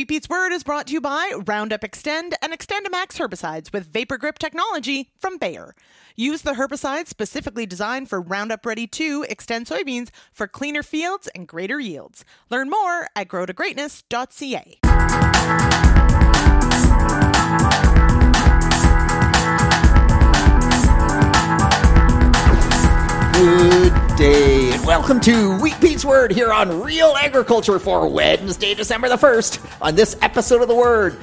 Wheat Pete's Word is brought to you by Roundup Xtend and XtendiMax herbicides with Vapor Grip technology from Bayer. Use the herbicide specifically designed for Roundup Ready 2 Xtend soybeans for cleaner fields and greater yields. Learn more at growtogreatness.ca. Good day, and welcome to Wheat Pete's Word here on Real Agriculture for Wednesday, December the 1st. On this episode of The Word,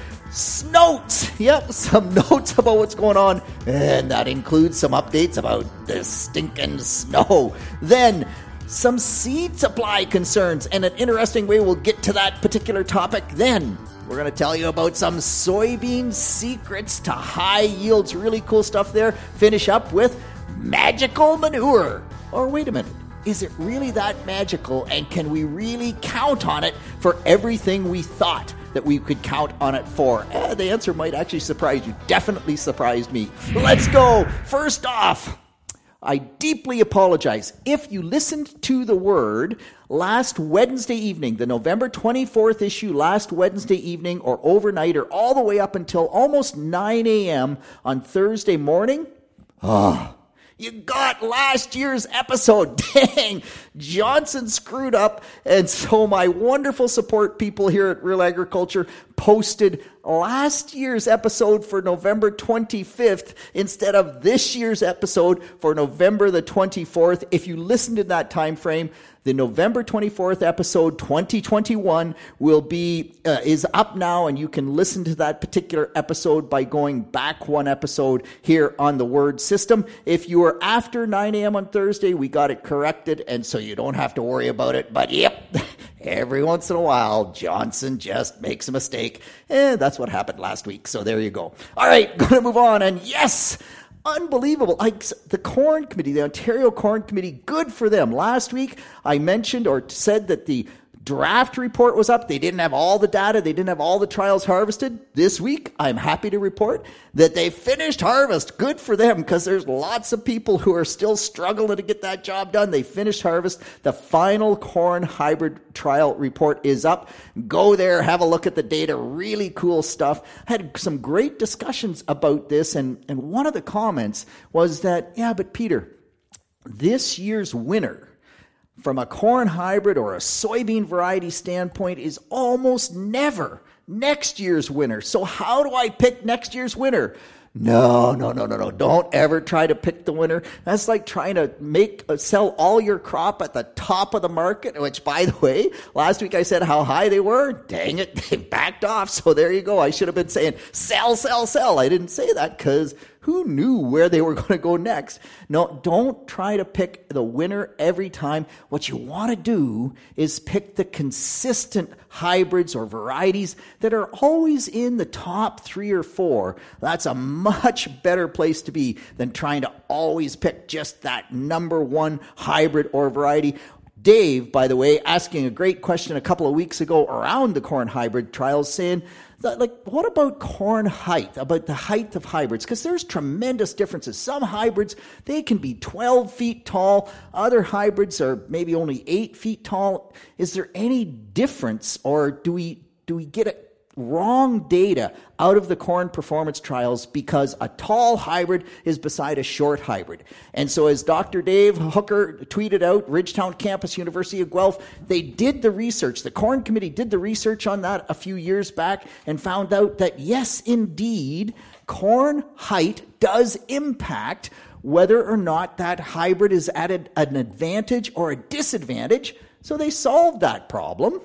notes. Yep, some notes about what's going on, and that includes some updates about the stinking snow. Then, some seed supply concerns, and an interesting way we'll get to that particular topic then. We're going to tell you about some soybean secrets to high yields. Really cool stuff there. Finish up with magical manure. Or wait a minute, is it really that magical and can we really count on it for everything we thought that we could count on it for? Eh, the answer might actually surprise you. Definitely surprised me. Let's go. First off, I deeply apologize. If you listened to the word last Wednesday evening, the November 24th issue last Wednesday evening or overnight or all the way up until almost 9 a.m. on Thursday morning, ah. Oh, you got last year's episode. Dang, Johnson screwed up. And so my wonderful support people here at Real Agriculture posted last year's episode for November 25th instead of this year's episode for November the 24th. If you listened in that time frame, the November 24th episode 2021 will be uh, is up now and you can listen to that particular episode by going back one episode here on the word system. If you are after 9 a.m. on Thursday, we got it corrected and so you don't have to worry about it. But yep, every once in a while, Johnson just makes a mistake. And that's what happened last week. So there you go. All right, going to move on. And yes, unbelievable. Like the Corn Committee, the Ontario Corn Committee, good for them. Last week, I mentioned or said that the draft report was up. They didn't have all the data. They didn't have all the trials harvested. This week, I'm happy to report that they finished harvest. Good for them because there's lots of people who are still struggling to get that job done. They finished harvest. The final corn hybrid trial report is up. Go there, have a look at the data. Really cool stuff. I had some great discussions about this. And, and one of the comments was that, yeah, but Peter, this year's winner from a corn hybrid or a soybean variety standpoint is almost never next year's winner. So, how do I pick next year's winner? No, no, no, no, no. Don't ever try to pick the winner. That's like trying to make uh, sell all your crop at the top of the market, which by the way, last week I said how high they were. Dang it, they backed off. So there you go. I should have been saying sell, sell, sell. I didn't say that cuz who knew where they were going to go next? No, don't try to pick the winner every time. What you want to do is pick the consistent hybrids or varieties that are always in the top three or four. That's a much better place to be than trying to always pick just that number one hybrid or variety. Dave, by the way, asking a great question a couple of weeks ago around the corn hybrid trials, saying, like what about corn height about the height of hybrids? Because there's tremendous differences. Some hybrids they can be 12 feet tall. Other hybrids are maybe only 8 feet tall. Is there any difference or do we do we get it wrong data out of the corn performance trials because a tall hybrid is beside a short hybrid. And so as Dr. Dave Hooker tweeted out, Ridgetown Campus, University of Guelph, they did the research. The corn committee did the research on that a few years back and found out that yes, indeed, corn height does impact whether or not that hybrid is at an advantage or a disadvantage. So they solved that problem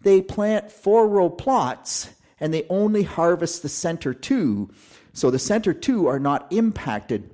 they plant four row plots and they only harvest the center two. So the center two are not impacted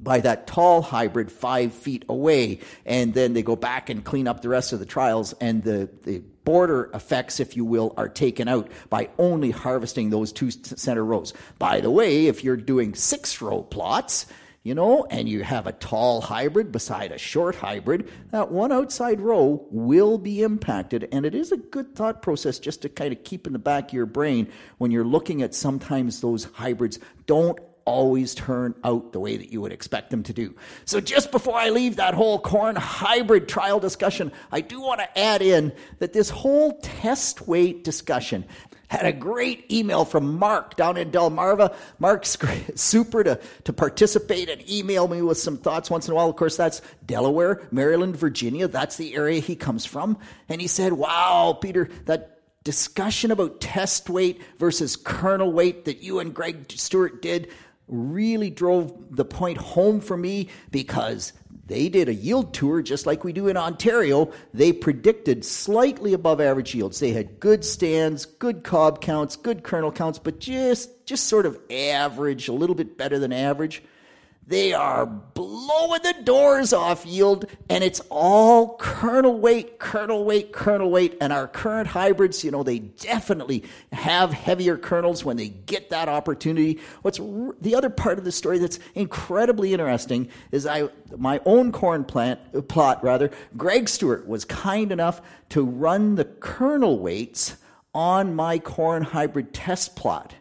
by that tall hybrid five feet away. And then they go back and clean up the rest of the trials, and the, the border effects, if you will, are taken out by only harvesting those two center rows. By the way, if you're doing six row plots, you know, and you have a tall hybrid beside a short hybrid, that one outside row will be impacted. And it is a good thought process just to kind of keep in the back of your brain when you're looking at sometimes those hybrids don't always turn out the way that you would expect them to do. So, just before I leave that whole corn hybrid trial discussion, I do want to add in that this whole test weight discussion Had a great email from Mark down in Delmarva. Mark's super to, to participate and email me with some thoughts once in a while. Of course, that's Delaware, Maryland, Virginia. That's the area he comes from. And he said, Wow, Peter, that discussion about test weight versus kernel weight that you and Greg Stewart did really drove the point home for me because they did a yield tour just like we do in Ontario. They predicted slightly above average yields. They had good stands, good cob counts, good kernel counts, but just just sort of average, a little bit better than average. They are blowing the doors off yield, and it's all kernel weight, kernel weight, kernel weight. And our current hybrids, you know, they definitely have heavier kernels when they get that opportunity. What's r- the other part of the story that's incredibly interesting is I my own corn plant uh, plot rather. Greg Stewart was kind enough to run the kernel weights on my corn hybrid test plot,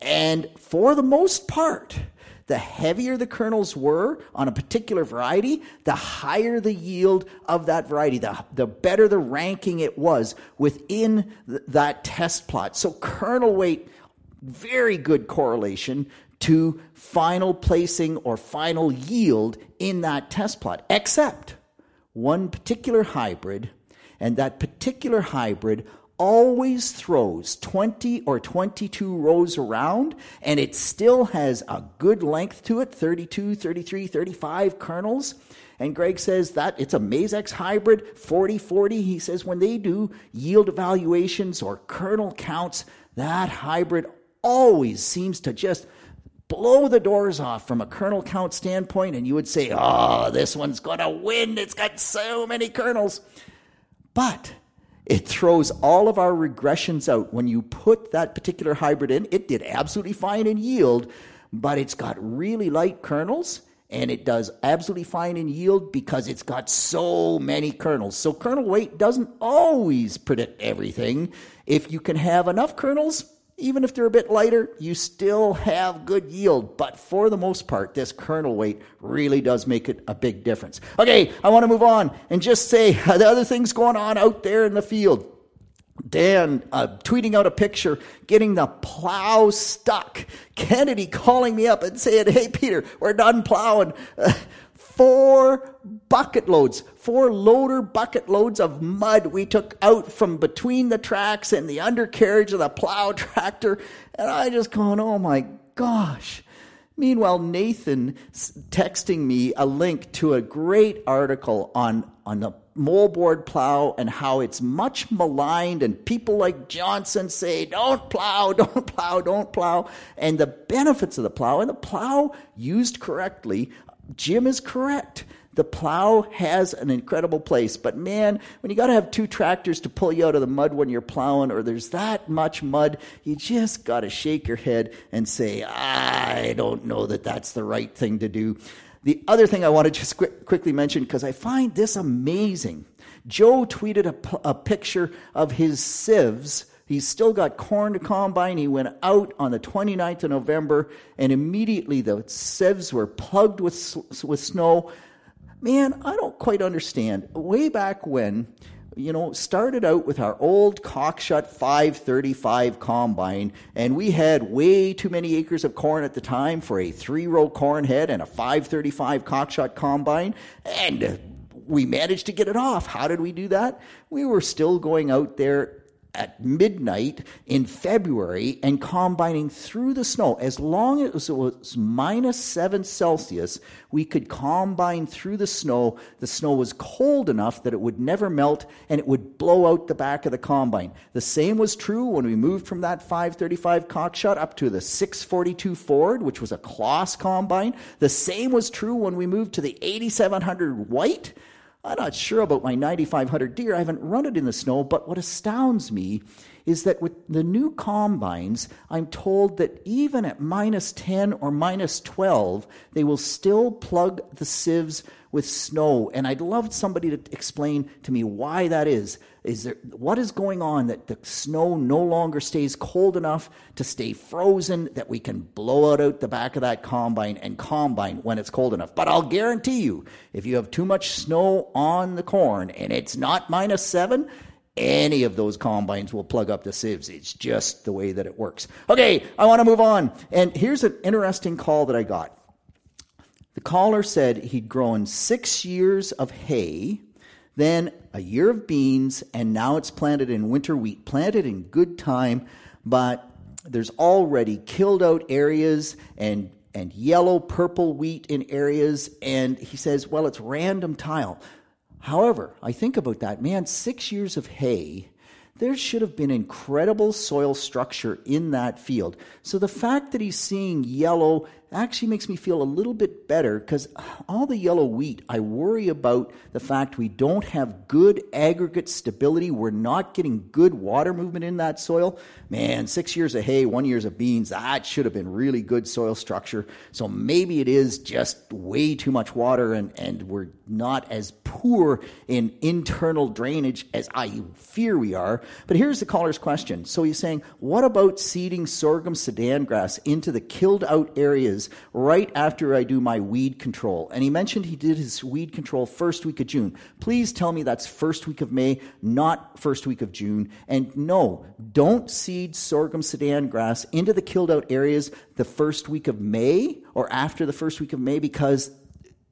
and for the most part the heavier the kernels were on a particular variety, the higher the yield of that variety, the, the better the ranking it was within th- that test plot. So, kernel weight, very good correlation to final placing or final yield in that test plot, except one particular hybrid, and that particular hybrid always throws 20 or 22 rows around and it still has a good length to it 32 33 35 kernels. And greg says that it's a Maizex hybrid 40 40 he says when they do yield evaluations or kernel counts that hybrid always seems to just blow the doors off from a kernel count standpoint and you would say oh this one's going to win. It's got so many kernels. But it throws all of our regressions out. When you put that particular hybrid in, it did absolutely fine in yield, but it's got really light kernels and it does absolutely fine in yield because it's got so many kernels. So kernel weight doesn't always predict everything. If you can have enough kernels, even if they're a bit lighter, you still have good yield. But for the most part, this kernel weight really does make it a big difference. Okay, I want to move on and just say the other things going on out there in the field. Dan uh, tweeting out a picture, getting the plow stuck. Kennedy calling me up and saying, Hey, Peter, we're done plowing. Uh, four bucket loads, four loader bucket loads of mud we took out from between the tracks and the undercarriage of the plow tractor. And I just going, oh my gosh. Meanwhile, Nathan texting me a link to a great article on, on the moldboard plow and how it's much maligned and people like Johnson say, don't plow, don't plow, don't plow. And the benefits of the plow and the plow used correctly Jim is correct. The plow has an incredible place, but man, when you got to have two tractors to pull you out of the mud when you're plowing, or there's that much mud, you just got to shake your head and say, I don't know that that's the right thing to do. The other thing I want to just quickly mention, because I find this amazing. Joe tweeted a, a picture of his sieves He's still got corn to combine. He went out on the 29th of November, and immediately the sieves were plugged with, with snow. Man, I don't quite understand. Way back when, you know, started out with our old Cockshutt 535 combine, and we had way too many acres of corn at the time for a three row corn head and a 535 Cockshutt combine, and we managed to get it off. How did we do that? We were still going out there at midnight in February and combining through the snow. As long as it was minus seven Celsius, we could combine through the snow. The snow was cold enough that it would never melt and it would blow out the back of the combine. The same was true when we moved from that 535 Cockshutt up to the 642 Ford, which was a Claas combine. The same was true when we moved to the 8700 White I'm not sure about my 9500 Deere. I haven't run it in the snow, but what astounds me is that with the new combines, I'm told that even at minus 10 or minus 12, they will still plug the sieves with snow. And I'd love somebody to explain to me why that is. Is there what is going on that the snow no longer stays cold enough to stay frozen that we can blow it out the back of that combine and combine when it's cold enough? But I'll guarantee you, if you have too much snow on the corn and it's not minus seven, any of those combines will plug up the sieves. It's just the way that it works. Okay, I want to move on. And here's an interesting call that I got. The caller said he'd grown six years of hay, then a year of beans, and now it's planted in winter wheat, planted in good time, but there's already killed out areas and and yellow purple wheat in areas and he says well it's random tile However, I think about that, man, six years of hay, there should have been incredible soil structure in that field. So the fact that he's seeing yellow actually makes me feel a little bit better because all the yellow wheat, I worry about the fact we don't have good aggregate stability. We're not getting good water movement in that soil. Man, six years of hay, one years of beans, that should have been really good soil structure. So maybe it is just way too much water and, and we're not as poor in internal drainage as I fear we are. But here's the caller's question. So he's saying, what about seeding sorghum Sudan grass into the killed out areas right after I do my weed control. And he mentioned he did his weed control first week of June. Please tell me that's first week of May, not first week of June. And no, don't seed sorghum Sudan grass into the killed out areas the first week of May or after the first week of May because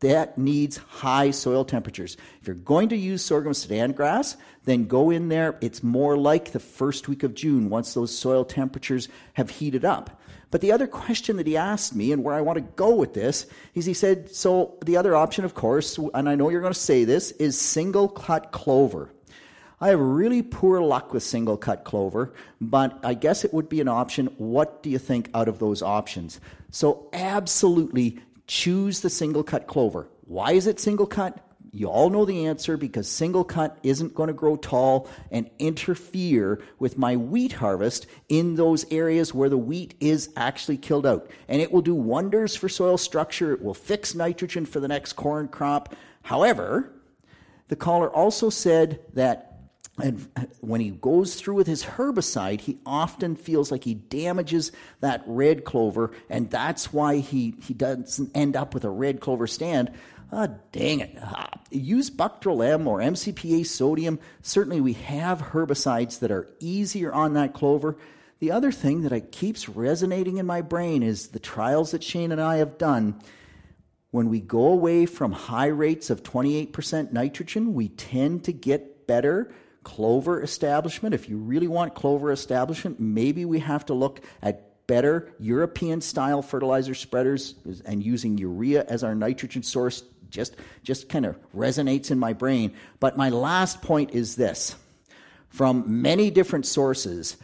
that needs high soil temperatures. If you're going to use sorghum Sudan grass, then go in there. It's more like the first week of June once those soil temperatures have heated up. But the other question that he asked me, and where I want to go with this, is he said, so the other option, of course, and I know you're going to say this, is single cut clover. I have really poor luck with single cut clover, but I guess it would be an option. What do you think out of those options? So, absolutely choose the single cut clover. Why is it single cut? You all know the answer because single cut isn't going to grow tall and interfere with my wheat harvest in those areas where the wheat is actually killed out. And it will do wonders for soil structure. It will fix nitrogen for the next corn crop. However, the caller also said that and when he goes through with his herbicide, he often feels like he damages that red clover, and that's why he, he doesn't end up with a red clover stand. Ah, dang it. Ah, use Buctril M or MCPA sodium. Certainly, we have herbicides that are easier on that clover. The other thing that I keeps resonating in my brain is the trials that Shane and I have done. When we go away from high rates of 28% nitrogen, we tend to get better clover establishment. If you really want clover establishment, maybe we have to look at better European style fertilizer spreaders and using urea as our nitrogen source just, just kind of resonates in my brain. But my last point is this from many different sources,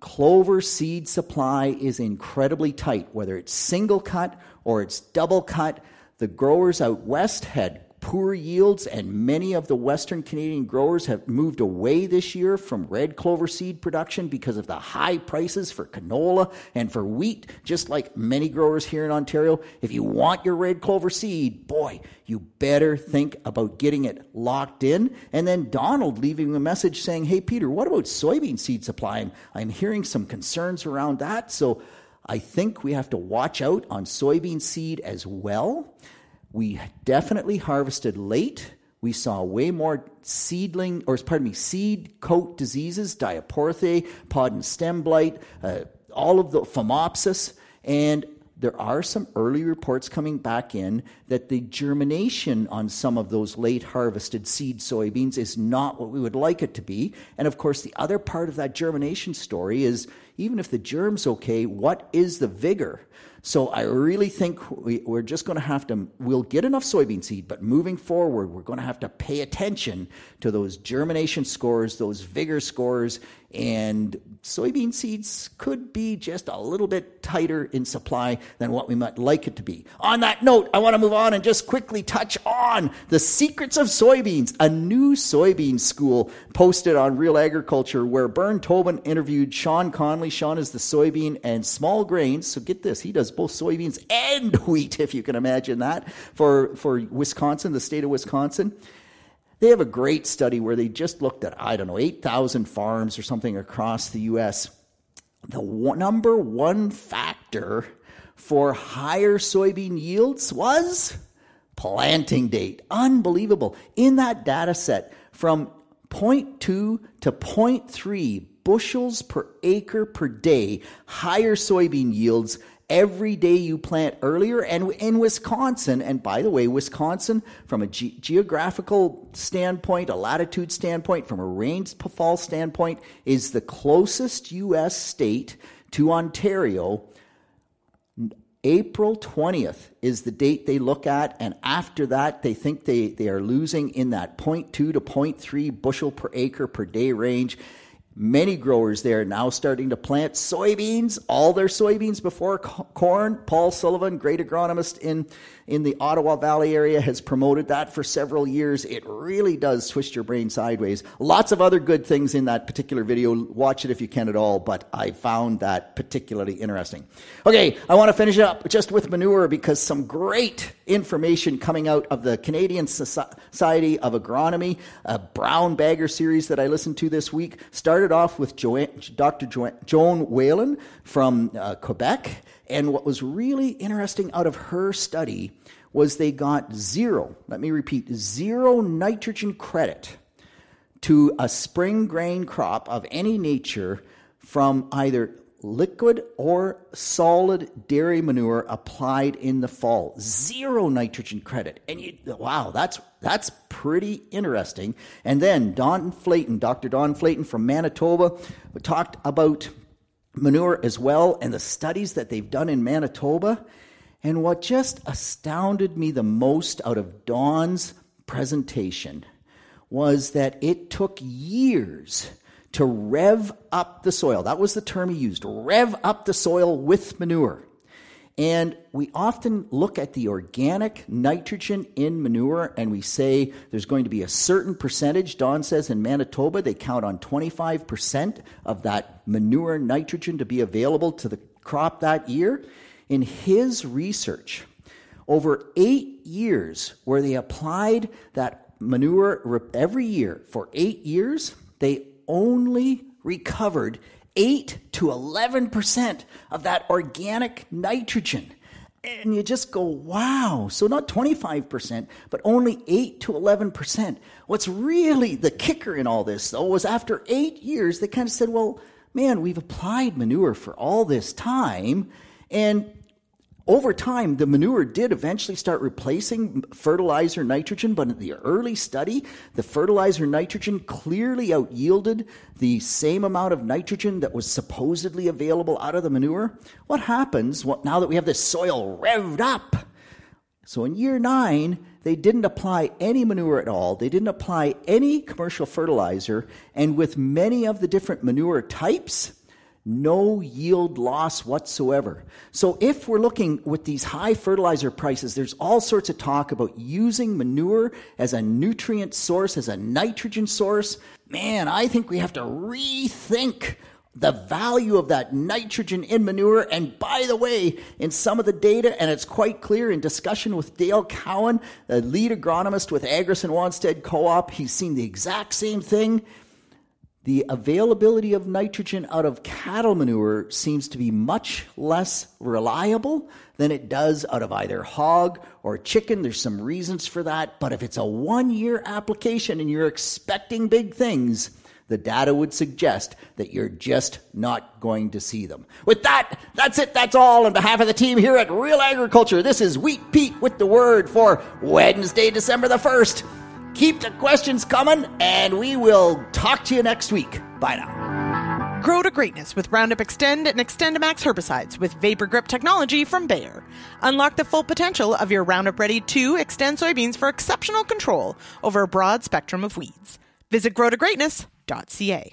clover seed supply is incredibly tight, whether it's single cut or it's double cut. The growers out west had poor yields, and many of the Western Canadian growers have moved away this year from red clover seed production because of the high prices for canola and for wheat, just like many growers here in Ontario. If you want your red clover seed, boy, you better think about getting it locked in. And then Donald leaving a message saying, Hey, Peter, what about soybean seed supply? I'm, I'm hearing some concerns around that. So I think we have to watch out on soybean seed as well. We definitely harvested late. We saw way more seedling, or pardon me, seed coat diseases, Diaporthe, pod and stem blight, uh, all of the phomopsis, and there are some early reports coming back in that the germination on some of those late harvested seed soybeans is not what we would like it to be. And of course, the other part of that germination story is even if the germ's okay, what is the vigor? So I really think we, are just going to have to, we'll get enough soybean seed, but moving forward, we're going to have to pay attention to those germination scores, those vigor scores, and soybean seeds could be just a little bit tighter in supply than what we might like it to be. On that note, I want to move on and just quickly touch on the secrets of soybeans, a new soybean school posted on Real Agriculture where Bern Tobin interviewed Shawn Conley. Shawn is the soybean and small grains. So get this, he does both soybeans and wheat, if you can imagine that, for, for Wisconsin, the state of Wisconsin. They have a great study where they just looked at, I don't know, 8,000 farms or something across the U.S. The one, number one factor for higher soybean yields was planting date. Unbelievable. In that data set from 0.2 to 0.3 bushels per acre per day higher soybean yields every day you plant earlier. And in Wisconsin, and by the way, Wisconsin, from a ge- geographical standpoint, a latitude standpoint, from a rainfall standpoint, is the closest U.S. state to Ontario. April 20th is the date they look at, and after that, they think they, they are losing in that 0.2 to 0.3 bushel per acre per day range. Many growers there now starting to plant soybeans, all their soybeans before corn. Paul Sullivan, great agronomist in, in the Ottawa Valley area, has promoted that for several years. It really does twist your brain sideways. Lots of other good things in that particular video. Watch it if you can at all, but I found that particularly interesting. Okay, I want to finish up just with manure because some great information coming out of the Canadian Society of Agronomy, a brown bagger series that I listened to this week, started off with jo- Dr. Jo- Joan Whalen from uh, Quebec. And what was really interesting out of her study was they got zero, let me repeat, zero nitrogen credit to a spring grain crop of any nature from either liquid or solid dairy manure applied in the fall. Zero nitrogen credit. And you, wow, that's that's pretty interesting. And then Don Flaten, Dr. Don Flaten from Manitoba, talked about manure as well and the studies that they've done in Manitoba. And what just astounded me the most out of Don's presentation was that it took years to rev up the soil. That was the term he used rev up the soil with manure. And we often look at the organic nitrogen in manure and we say there's going to be a certain percentage. Don says in Manitoba they count on 25% of that manure nitrogen to be available to the crop that year. In his research, over eight years where they applied that manure every year for eight years, they only recovered 8 to 11% of that organic nitrogen. And you just go, wow. So not 25%, but only 8 to 11%. What's really the kicker in all this, though, was after eight years, they kind of said, well, man, we've applied manure for all this time. And over time, the manure did eventually start replacing fertilizer nitrogen, but in the early study, the fertilizer nitrogen clearly outyielded the same amount of nitrogen that was supposedly available out of the manure. What happens now that we have this soil revved up? So in year nine, they didn't apply any manure at all. They didn't apply any commercial fertilizer. And with many of the different manure types, no yield loss whatsoever. So, if we're looking with these high fertilizer prices, there's all sorts of talk about using manure as a nutrient source, as a nitrogen source. Man, I think we have to rethink the value of that nitrogen in manure. And by the way, in some of the data, and it's quite clear in discussion with Dale Cowan, the lead agronomist with Agris and Wanstead Co op, he's seen the exact same thing the availability of nitrogen out of cattle manure seems to be much less reliable than it does out of either hog or chicken. There's some reasons for that, but if it's a one year application and you're expecting big things, the data would suggest that you're just not going to see them. With that, that's it. That's all. On behalf of the team here at Real Agriculture, this is Wheat Pete with the word for Wednesday, December the 1st. Keep the questions coming, and we will talk to you next week. Bye now. Grow to greatness with Roundup Xtend and XtendiMax herbicides with Vapor Grip technology from Bayer. Unlock the full potential of your Roundup Ready 2 Xtend soybeans for exceptional control over a broad spectrum of weeds. Visit growtogreatness.ca.